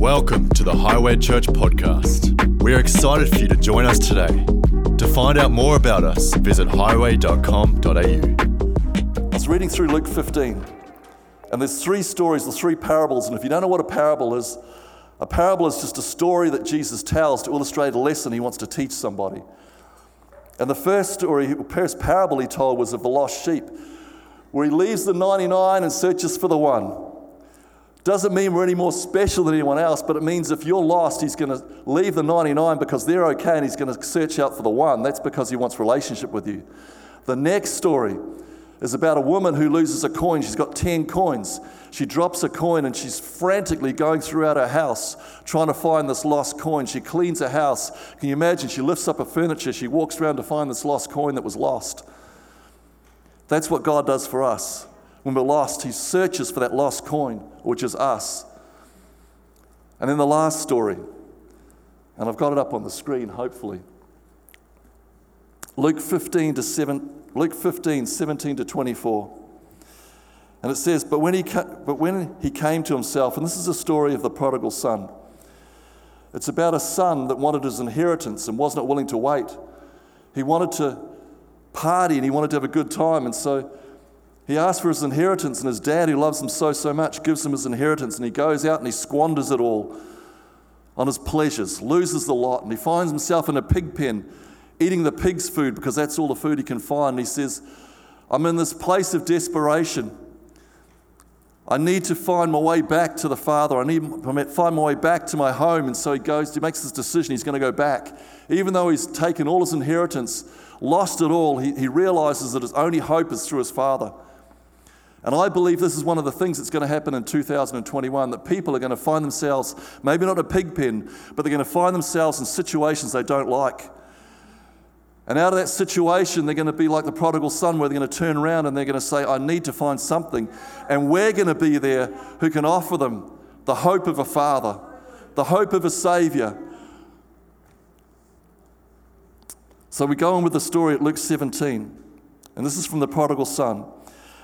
Welcome to the Highway Church podcast. We are excited for you to join us today. To find out more about us, visit highway.com.au. I was reading through Luke 15, and there's three stories, the three parables. And if you don't know what a parable is, a parable is just a story that Jesus tells to illustrate a lesson he wants to teach somebody. And the first story, first parable he told was of the lost sheep, where he leaves the 99 and searches for the one. Doesn't mean we're any more special than anyone else, but it means if you're lost, he's going to leave the 99 because they're okay and he's going to search out for the one. That's because he wants relationship with you. The next story is about a woman who loses a coin. She's got 10 coins. She drops a coin and she's frantically going throughout her house trying to find this lost coin. She cleans her house. Can you imagine? She lifts up her furniture. She walks around to find this lost coin that was lost. That's what God does for us. When we're lost, He searches for that lost coin, which is us. And then the last story, and I've got it up on the screen, hopefully. Luke 15 to 7, Luke 15, 17 to 24. And it says, but when, he ca- but when he came to himself, and this is a story of the prodigal son, it's about a son that wanted his inheritance and wasn't willing to wait. He wanted to party and he wanted to have a good time. And so he asks for his inheritance, and his dad, who loves him so, so much, gives him his inheritance. And he goes out and he squanders it all on his pleasures, loses the lot, and he finds himself in a pig pen eating the pig's food because that's all the food he can find. And he says, I'm in this place of desperation. I need to find my way back to the Father. I need to find my way back to my home. And so he goes, he makes this decision, he's going to go back. Even though he's taken all his inheritance, lost it all, he, he realizes that his only hope is through his Father. And I believe this is one of the things that's going to happen in 2021 that people are going to find themselves, maybe not a pig pen, but they're going to find themselves in situations they don't like. And out of that situation, they're going to be like the prodigal son, where they're going to turn around and they're going to say, I need to find something. And we're going to be there who can offer them the hope of a father, the hope of a savior. So we go on with the story at Luke 17. And this is from the prodigal son.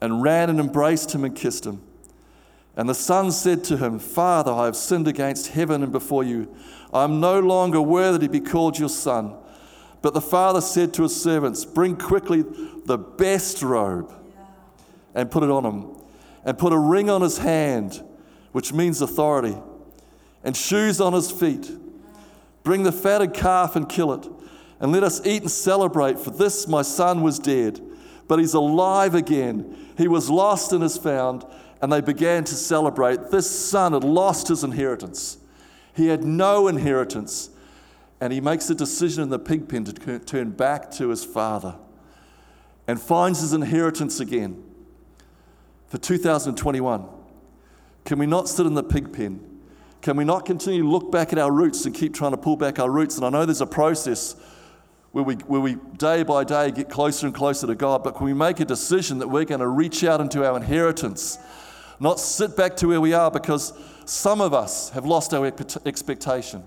and ran and embraced him and kissed him. And the son said to him, Father, I have sinned against heaven and before you. I am no longer worthy to be called your son. But the father said to his servants, Bring quickly the best robe and put it on him, and put a ring on his hand, which means authority, and shoes on his feet. Bring the fatted calf and kill it, and let us eat and celebrate, for this my son was dead, but he's alive again he was lost and is found, and they began to celebrate. This son had lost his inheritance. He had no inheritance, and he makes a decision in the pig pen to turn back to his father and finds his inheritance again. For 2021, can we not sit in the pig pen? Can we not continue to look back at our roots and keep trying to pull back our roots? And I know there's a process where we, where we day by day get closer and closer to God, but can we make a decision that we're going to reach out into our inheritance, not sit back to where we are because some of us have lost our expectation.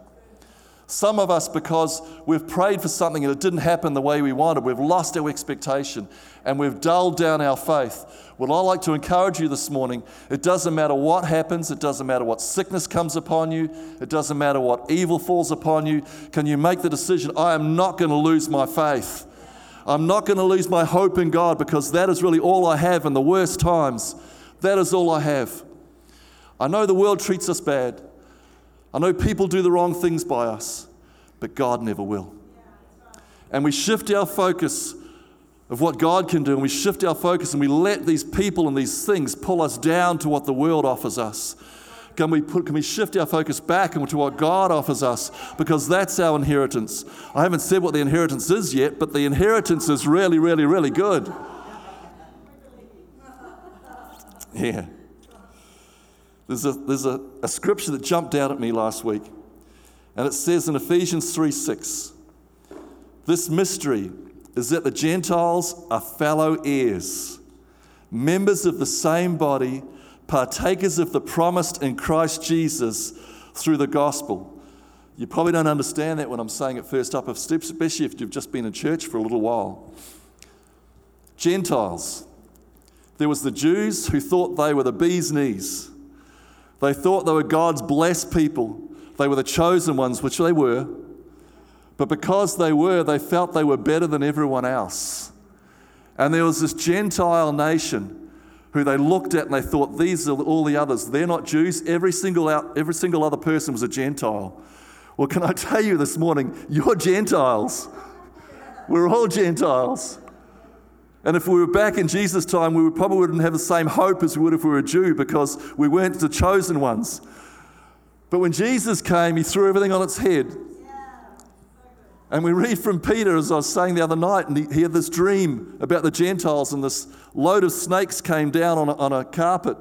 Some of us, because we've prayed for something and it didn't happen the way we wanted, we've lost our expectation and we've dulled down our faith. Well, I'd like to encourage you this morning it doesn't matter what happens, it doesn't matter what sickness comes upon you, it doesn't matter what evil falls upon you. Can you make the decision? I am not going to lose my faith. I'm not going to lose my hope in God because that is really all I have in the worst times. That is all I have. I know the world treats us bad. I know people do the wrong things by us, but God never will. And we shift our focus of what God can do, and we shift our focus and we let these people and these things pull us down to what the world offers us. Can we, put, can we shift our focus back into what God offers us? Because that's our inheritance. I haven't said what the inheritance is yet, but the inheritance is really, really, really good. Yeah. There's, a, there's a, a scripture that jumped out at me last week, and it says in Ephesians 3 6, this mystery is that the Gentiles are fellow heirs, members of the same body, partakers of the promised in Christ Jesus through the gospel. You probably don't understand that when I'm saying it first up, of steps, especially if you've just been in church for a little while. Gentiles. There was the Jews who thought they were the bee's knees. They thought they were God's blessed people. They were the chosen ones, which they were. But because they were, they felt they were better than everyone else. And there was this Gentile nation who they looked at and they thought, these are all the others. They're not Jews. Every single, out, every single other person was a Gentile. Well, can I tell you this morning, you're Gentiles. We're all Gentiles. And if we were back in Jesus' time, we probably wouldn't have the same hope as we would if we were a Jew because we weren't the chosen ones. But when Jesus came, he threw everything on its head. And we read from Peter, as I was saying the other night, and he, had this dream about the Gentiles, and this load of snakes came down on a, on a carpet.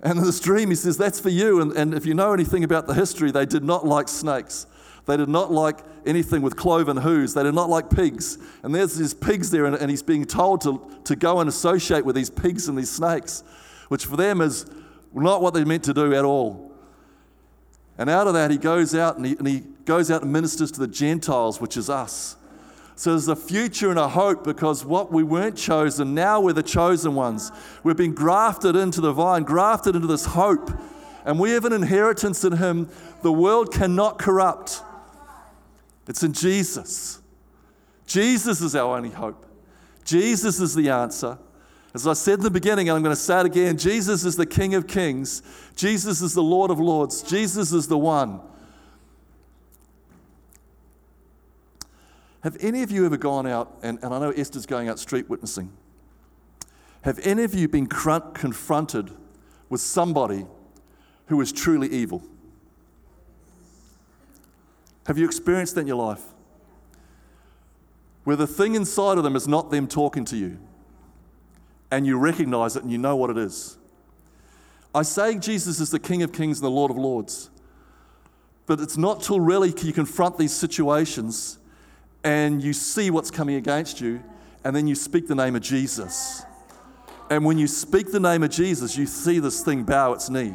And in this dream, he says, That's for you. And, and if you know anything about the history, they did not like snakes. They did not like anything with cloven hooves. They did not like pigs. And there's these pigs there, and, and he's being told to, to go and associate with these pigs and these snakes, which for them is not what they're meant to do at all. And out of that, he goes out and he, and he goes out and ministers to the Gentiles, which is us. So there's a future and a hope because what we weren't chosen, now we're the chosen ones. We've been grafted into the vine, grafted into this hope. And we have an inheritance in Him the world cannot corrupt. It's in Jesus. Jesus is our only hope. Jesus is the answer. As I said in the beginning, and I'm going to say it again Jesus is the King of Kings. Jesus is the Lord of Lords. Jesus is the one. Have any of you ever gone out, and, and I know Esther's going out street witnessing, have any of you been confronted with somebody who is truly evil? Have you experienced that in your life? Where the thing inside of them is not them talking to you, and you recognize it and you know what it is. I say Jesus is the King of Kings and the Lord of Lords, but it's not till really you confront these situations and you see what's coming against you, and then you speak the name of Jesus. And when you speak the name of Jesus, you see this thing bow its knee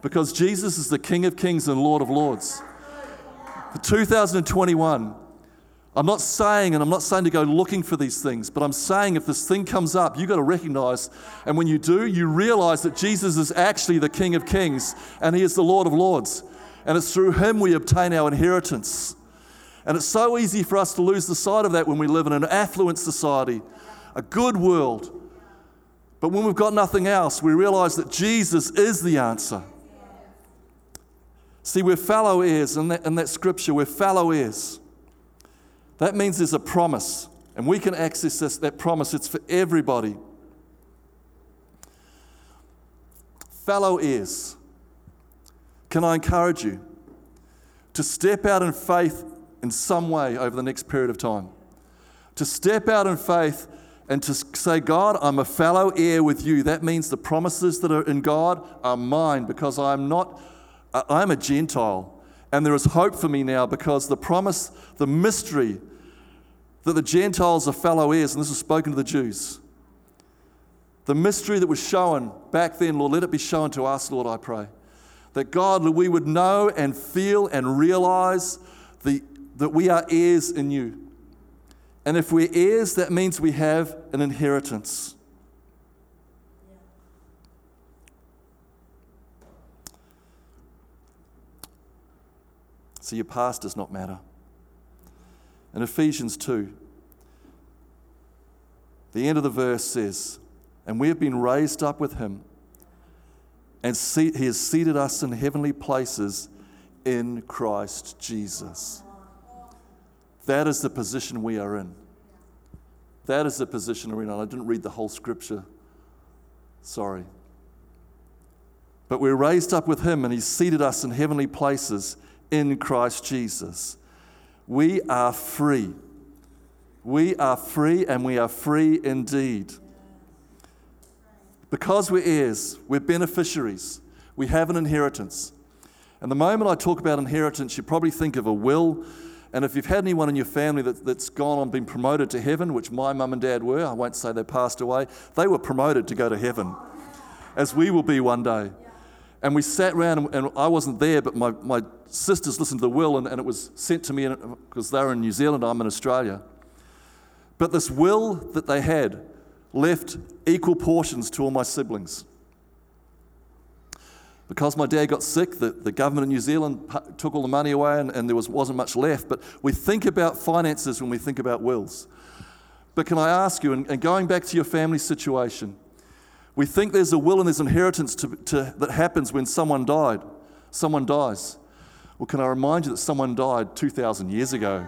because Jesus is the King of Kings and Lord of Lords. For 2021, I'm not saying, and I'm not saying to go looking for these things, but I'm saying if this thing comes up, you've got to recognize. And when you do, you realize that Jesus is actually the King of Kings and He is the Lord of Lords. And it's through Him we obtain our inheritance. And it's so easy for us to lose the sight of that when we live in an affluent society, a good world. But when we've got nothing else, we realize that Jesus is the answer. See, we're fellow heirs in that, in that scripture, we're fellow heirs. That means there's a promise, and we can access this, that promise. It's for everybody. Fellow heirs, can I encourage you to step out in faith in some way over the next period of time. To step out in faith and to say, God, I'm a fellow heir with you. That means the promises that are in God are mine because I'm not, uh, I'm a Gentile. And there is hope for me now because the promise, the mystery that the Gentiles are fellow heirs, and this was spoken to the Jews. The mystery that was shown back then, Lord, let it be shown to us, Lord, I pray. That God, we would know and feel and realize the that we are heirs in you. And if we're heirs, that means we have an inheritance. So your past does not matter. In Ephesians 2, the end of the verse says, And we have been raised up with him, and he has seated us in heavenly places in Christ Jesus. That is the position we are in. That is the position we're in. I didn't read the whole scripture. Sorry. But we're raised up with Him, and He's seated us in heavenly places in Christ Jesus. We are free. We are free, and we are free indeed. Because we're heirs, we're beneficiaries, we have an inheritance. And the moment I talk about inheritance, you probably think of a will. And if you've had anyone in your family that, that's gone on been promoted to heaven, which my mum and dad were, I won't say they passed away, they were promoted to go to heaven, as we will be one day. And we sat around, and, and I wasn't there, but my, my sisters listened to the will, and, and it was sent to me because they were in New Zealand, I'm in Australia. But this will that they had left equal portions to all my siblings. Because my dad got sick, the, the government of New Zealand took all the money away and, and there was, wasn't much left. But we think about finances when we think about wills. But can I ask you, and, and going back to your family situation, we think there's a will and there's inheritance to, to, that happens when someone died. Someone dies. Well, can I remind you that someone died 2,000 years ago?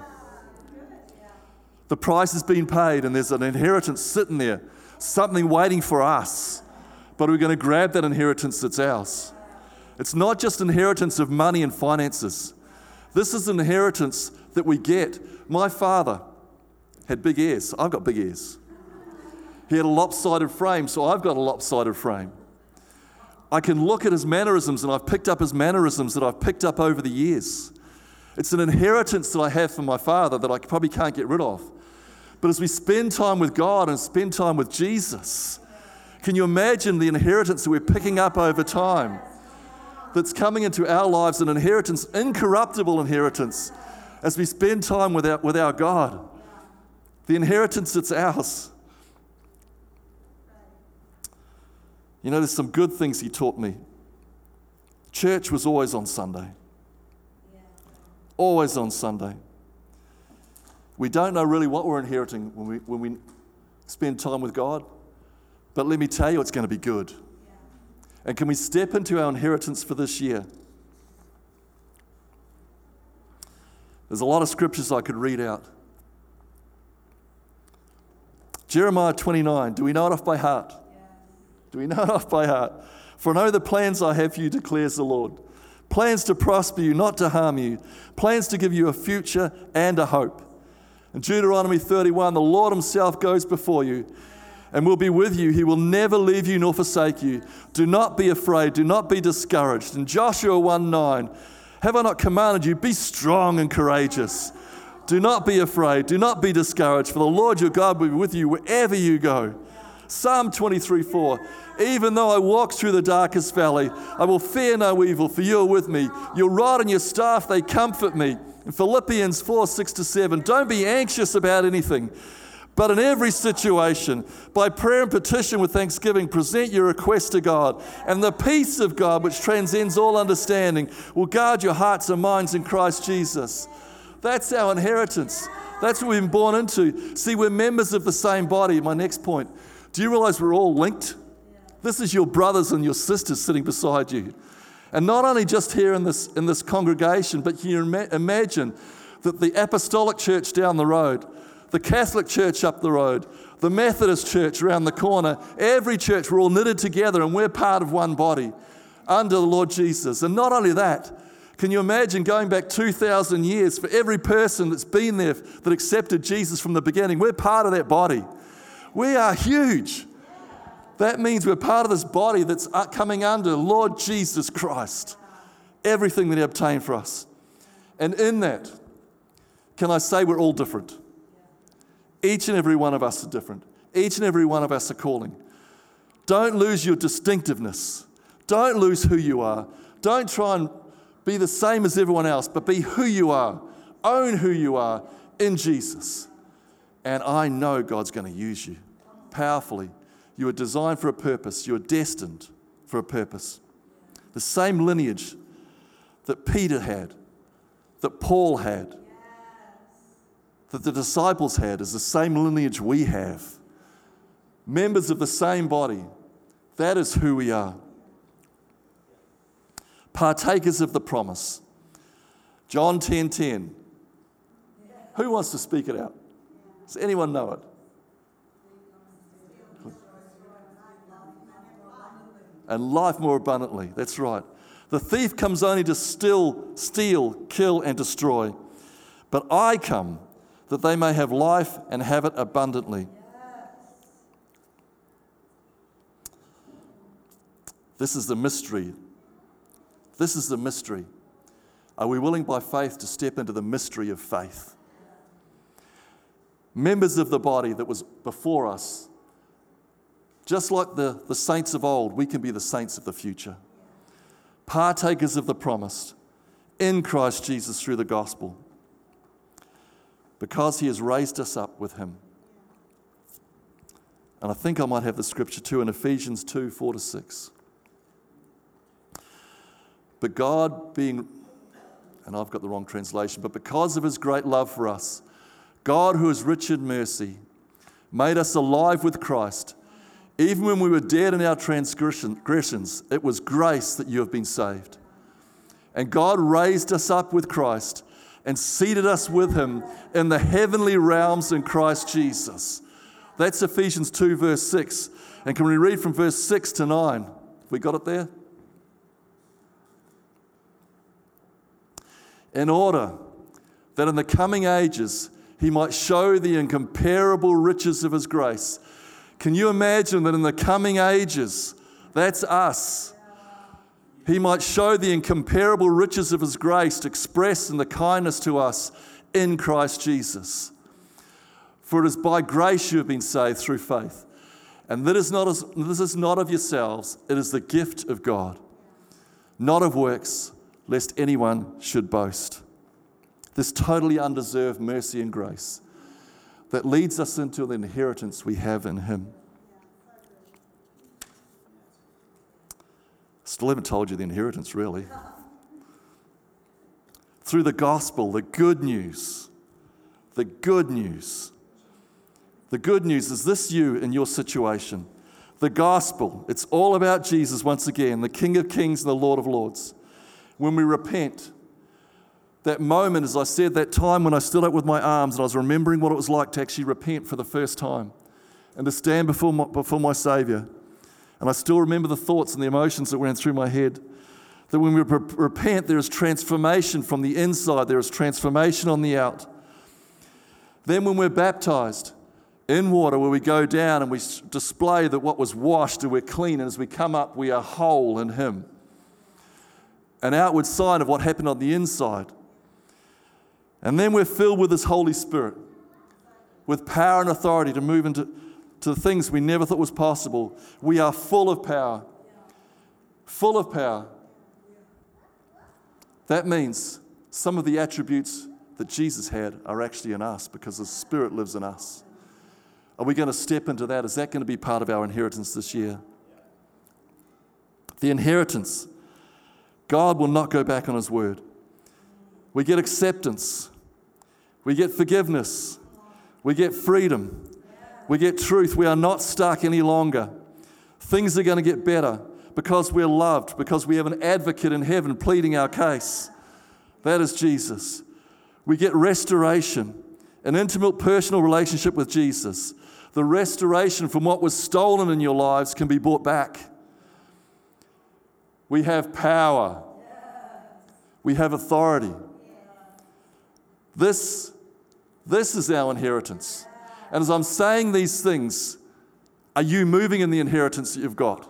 The price has been paid, and there's an inheritance sitting there, something waiting for us. But we're going to grab that inheritance that's ours. It's not just inheritance of money and finances. This is an inheritance that we get. My father had big ears. I've got big ears. He had a lopsided frame, so I've got a lopsided frame. I can look at his mannerisms, and I've picked up his mannerisms that I've picked up over the years. It's an inheritance that I have from my father that I probably can't get rid of. But as we spend time with God and spend time with Jesus, can you imagine the inheritance that we're picking up over time? that's coming into our lives an inheritance, incorruptible inheritance, as we spend time with our, with our God. The inheritance that's ours. You know, there's some good things he taught me. Church was always on Sunday. Always on Sunday. We don't know really what we're inheriting when we, when we spend time with God, but let me tell you, it's going to be good. And can we step into our inheritance for this year? There's a lot of scriptures I could read out. Jeremiah 29, do we know it off by heart? Do we know it off by heart? For I know the plans I have for you, declares the Lord. Plans to prosper you, not to harm you. Plans to give you a future and a hope. In Deuteronomy 31, the Lord Himself goes before you and will be with you. He will never leave you nor forsake you. Do not be afraid. Do not be discouraged. In Joshua 1 9, have I not commanded you? Be strong and courageous. Do not be afraid. Do not be discouraged, for the Lord your God will be with you wherever you go. Psalm 23 4. Even though I walk through the darkest valley, I will fear no evil, for you are with me. Your rod and your staff, they comfort me. In Philippians 4 6 to 7. Don't be anxious about anything but in every situation, by prayer and petition with thanksgiving, present your request to God. And the peace of God, which transcends all understanding, will guard your hearts and minds in Christ Jesus. That's our inheritance. That's what we've been born into. See, we're members of the same body. My next point. Do you realize we're all linked? This is your brothers and your sisters sitting beside you. And not only just here in this, in this congregation, but can you imagine that the apostolic church down the road, the Catholic Church up the road, the Methodist Church around the corner, every church, we're all knitted together and we're part of one body under the Lord Jesus. And not only that, can you imagine going back 2,000 years for every person that's been there that accepted Jesus from the beginning? We're part of that body. We are huge. That means we're part of this body that's uh, coming under Lord Jesus Christ. Everything that He obtained for us. And in that, can I say we're all different? Each and every one of us are different. Each and every one of us are calling. Don't lose your distinctiveness. Don't lose who you are. Don't try and be the same as everyone else, but be who you are. Own who you are in Jesus. And I know God's going to use you powerfully. You are designed for a purpose, you are destined for a purpose. The same lineage that Peter had, that Paul had, that the disciples had is the same lineage we have. Members of the same body. That is who we are. Partakers of the promise. John 10 10. Who wants to speak it out? Does anyone know it? And life more abundantly. That's right. The thief comes only to still, steal, kill, and destroy. But I come that they may have life and have it abundantly. This is the mystery. This is the mystery. Are we willing by faith to step into the mystery of faith? Members of the body that was before us, just like the, the saints of old, we can be the saints of the future. Partakers of the promised in Christ Jesus through the gospel, because he has raised us up with him. And I think I might have the scripture too in Ephesians 2 4 to 6. But God, being, and I've got the wrong translation, but because of his great love for us, God, who is rich in mercy, made us alive with Christ. Even when we were dead in our transgressions, it was grace that you have been saved. And God raised us up with Christ and seated us with him in the heavenly realms in Christ Jesus. That's Ephesians 2, verse 6. And can we read from verse 6 to 9? Have we got it there? in order that in the coming ages he might show the incomparable riches of his grace. Can you imagine that in the coming ages, that's us, he might show the incomparable riches of his grace expressed in the kindness to us in Christ Jesus? For it is by grace you have been saved through faith. And that is not as, this is not of yourselves, it is the gift of God, not of works lest anyone should boast. This totally undeserved mercy and grace that leads us into the inheritance we have in Him. Still haven't told you the inheritance, really. Through the gospel, the good news, the good news. The good news is this you in your situation. The gospel, it's all about Jesus once again, the King of Kings and the Lord of Lords when we repent. That moment, as I said, that time when I stood up with my arms and I was remembering what it was like to actually repent for the first time and to stand before my, before my Savior. And I still remember the thoughts and the emotions that went through my head. That when we repent, there is transformation from the inside, there is transformation on the out. Then, when we're baptized in water, where we go down and we display that what was washed and we're clean, and as we come up, we are whole in Him an outward sign of what happened on the inside. And then we're filled with this Holy Spirit, with power and authority to move into to things we never thought was possible. We are full of power. Full of power. That means some of the attributes that Jesus had are actually in us because the Spirit lives in us. Are we going to step into that? Is that going to be part of our inheritance this year? The inheritance God will not go back on his word. We get acceptance, we get forgiveness, we get freedom, we get truth. We are not stuck any longer. Things are going to get better because we're loved, because we have an advocate in heaven pleading our case. That is Jesus. We get restoration, an intimate personal relationship with Jesus. The restoration from what was stolen in your lives can be brought back. We have power. We have authority. This, this is our inheritance. And as I'm saying these things, are you moving in the inheritance that you've got?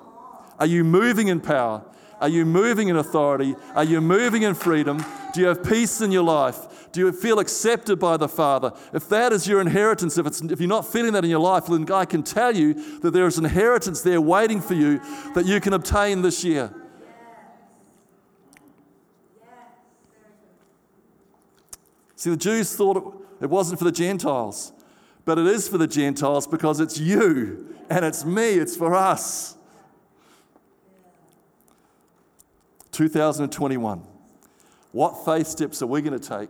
Are you moving in power? Are you moving in authority? Are you moving in freedom? Do you have peace in your life? Do you feel accepted by the Father? If that is your inheritance, if, if you're not feeling that in your life, then I can tell you that there is an inheritance there waiting for you that you can obtain this year. See, the Jews thought it wasn't for the Gentiles, but it is for the Gentiles because it's you and it's me, it's for us. 2021. What faith steps are we going to take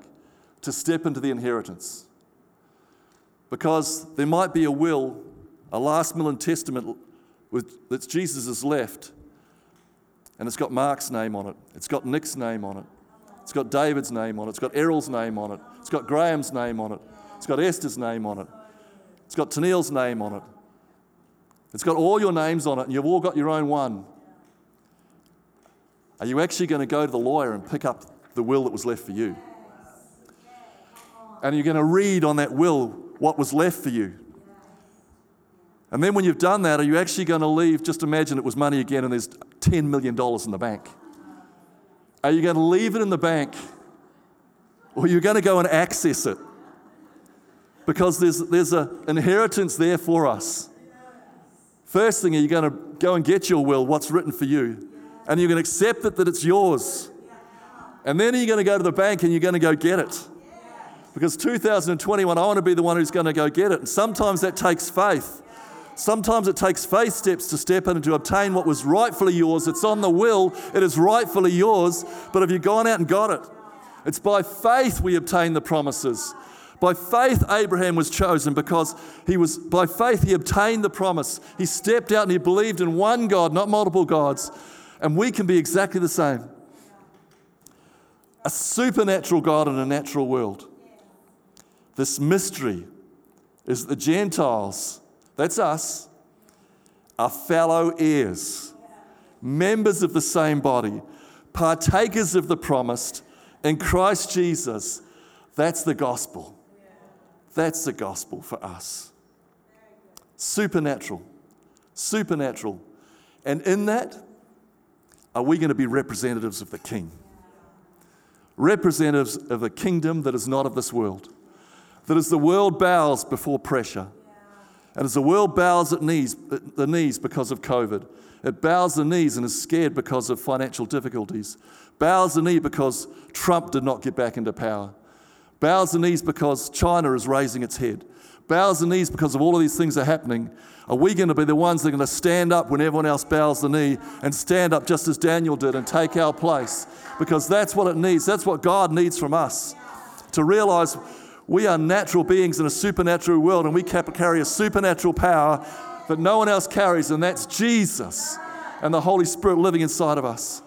to step into the inheritance? Because there might be a will, a last will and testament with, that Jesus has left, and it's got Mark's name on it, it's got Nick's name on it, it's got David's name on it. It's got Errol's name on it. It's got Graham's name on it. It's got Esther's name on it. It's got Tennille's name on it. It's got all your names on it, and you've all got your own one. Are you actually going to go to the lawyer and pick up the will that was left for you? And you're going to read on that will what was left for you. And then when you've done that, are you actually going to leave? Just imagine it was money again and there's $10 million in the bank. Are you going to leave it in the bank or are you going to go and access it? Because there's, there's an inheritance there for us. First thing, are you going to go and get your will, what's written for you? And you're going to accept it that it's yours. And then you're going to go to the bank and you're going to go get it. Because 2021, I want to be the one who's going to go get it. And sometimes that takes faith. Sometimes it takes faith steps to step in and to obtain what was rightfully yours. It's on the will, it is rightfully yours. But have you gone out and got it? It's by faith we obtain the promises. By faith, Abraham was chosen because he was, by faith, he obtained the promise. He stepped out and he believed in one God, not multiple gods. And we can be exactly the same a supernatural God in a natural world. This mystery is the Gentiles, that's us, are fellow heirs, members of the same body, partakers of the promised in Christ Jesus. That's the gospel. That's the gospel for us. Supernatural. Supernatural. And in that, are we going to be representatives of the King? Representatives of a kingdom that is not of this world. That as the world bows before pressure, and as the world bows at knees, the knees because of COVID, it bows the knees and is scared because of financial difficulties, bows the knee because Trump did not get back into power, bows the knees because China is raising its head, bows the knees because of all of these things are happening. Are we going to be the ones that are going to stand up when everyone else bows the knee and stand up just as Daniel did and take our place? Because that's what it needs. That's what God needs from us. To realize we are natural beings in a supernatural world and we carry a supernatural power that no one else carries, and that's Jesus and the Holy Spirit living inside of us.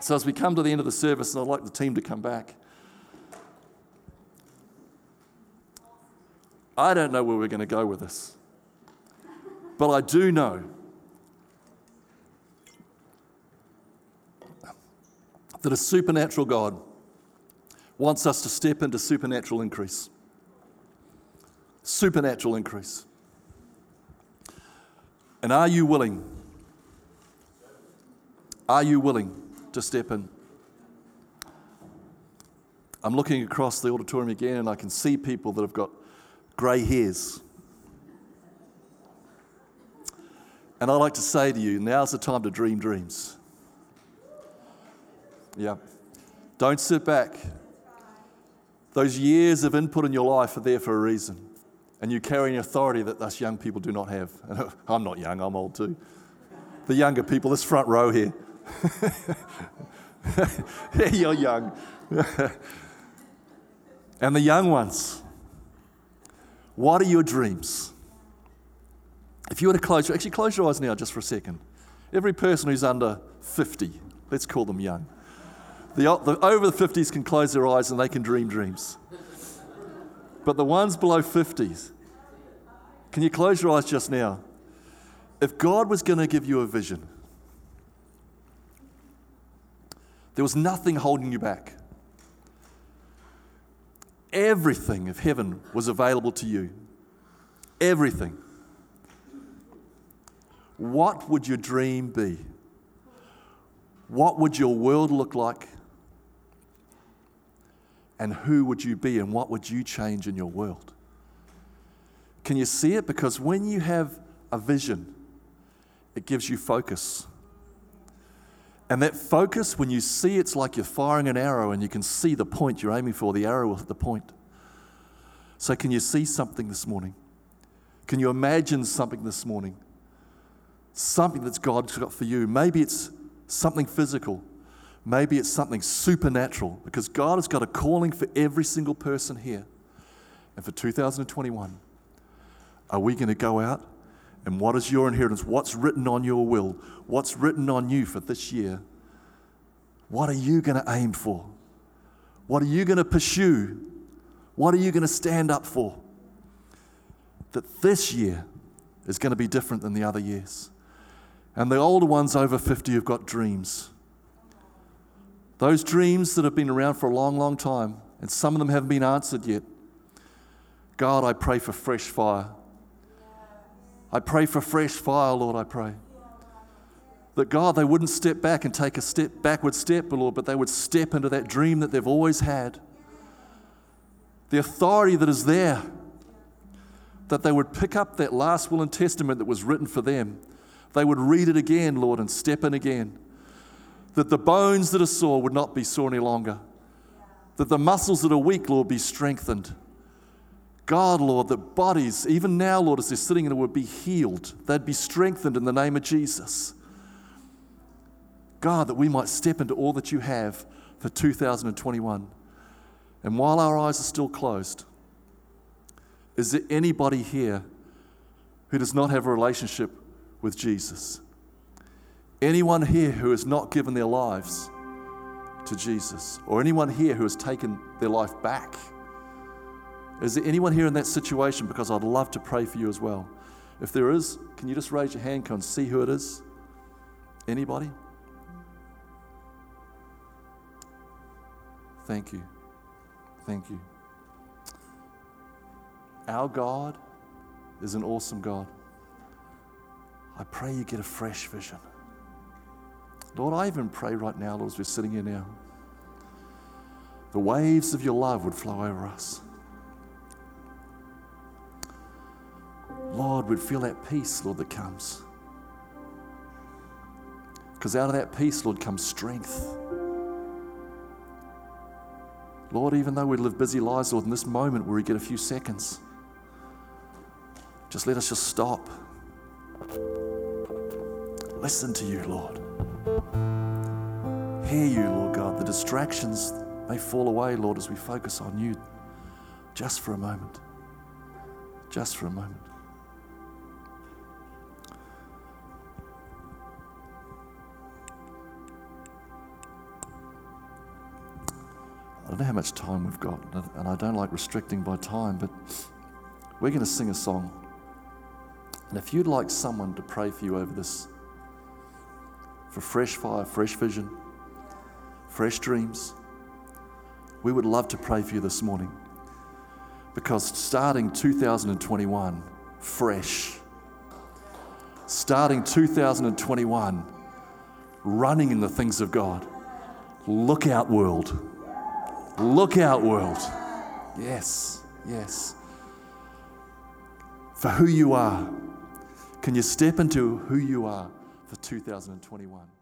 So, as we come to the end of the service, I'd like the team to come back. I don't know where we're going to go with this. But I do know that a supernatural God wants us to step into supernatural increase. Supernatural increase. And are you willing? Are you willing to step in? I'm looking across the auditorium again and I can see people that have got grey hairs. And I'd like to say to you, now's the time to dream dreams. Yeah. Don't sit back. Those years of input in your life are there for a reason. And you carry an authority that us young people do not have. I'm not young, I'm old too. The younger people, this front row here. you're young. and the young ones, what are your dreams? If you were to close, actually close your eyes now just for a second. Every person who's under 50, let's call them young. The, the over the 50s can close their eyes and they can dream dreams. But the ones below 50s, can you close your eyes just now? If God was going to give you a vision, there was nothing holding you back. Everything of heaven was available to you. Everything. What would your dream be? What would your world look like? And who would you be and what would you change in your world? Can you see it? Because when you have a vision, it gives you focus. And that focus, when you see it's like you're firing an arrow and you can see the point you're aiming for, the arrow hit the point. So, can you see something this morning? Can you imagine something this morning? Something that's God's got for you. Maybe it's something physical. Maybe it's something supernatural because God has got a calling for every single person here. And for 2021, are we going to go out and what is your inheritance? What's written on your will? What's written on you for this year? What are you going to aim for? What are you going to pursue? What are you going to stand up for? That this year is going to be different than the other years. And the older ones over 50 have got dreams. Those dreams that have been around for a long, long time, and some of them haven't been answered yet. God, I pray for fresh fire. I pray for fresh fire, Lord, I pray. That God, they wouldn't step back and take a step backward step, Lord, but they would step into that dream that they've always had. The authority that is there, that they would pick up that last will and testament that was written for them. They would read it again, Lord, and step in again. That the bones that are sore would not be sore any longer. That the muscles that are weak, Lord, be strengthened God, Lord, that bodies, even now, Lord, as they're sitting in it, would be healed. They'd be strengthened in the name of Jesus. God, that we might step into all that you have for 2021. And while our eyes are still closed, is there anybody here who does not have a relationship with Jesus? Anyone here who has not given their lives to Jesus? Or anyone here who has taken their life back? Is there anyone here in that situation? Because I'd love to pray for you as well. If there is, can you just raise your hand? Can I see who it is? Anybody? Thank you. Thank you. Our God is an awesome God. I pray you get a fresh vision. Lord, I even pray right now, Lord, as we're sitting here now, the waves of your love would flow over us. Lord, we'd feel that peace, Lord, that comes. Because out of that peace, Lord, comes strength. Lord, even though we live busy lives, Lord, in this moment where we get a few seconds, just let us just stop. Listen to you, Lord. Hear you, Lord God. The distractions may fall away, Lord, as we focus on you just for a moment. Just for a moment. I don't know how much time we've got, and I don't like restricting by time, but we're going to sing a song. And if you'd like someone to pray for you over this, for fresh fire, fresh vision, fresh dreams, we would love to pray for you this morning. Because starting 2021, fresh, starting 2021, running in the things of God, look out, world. Look out, world. Yes, yes. For who you are. Can you step into who you are for 2021?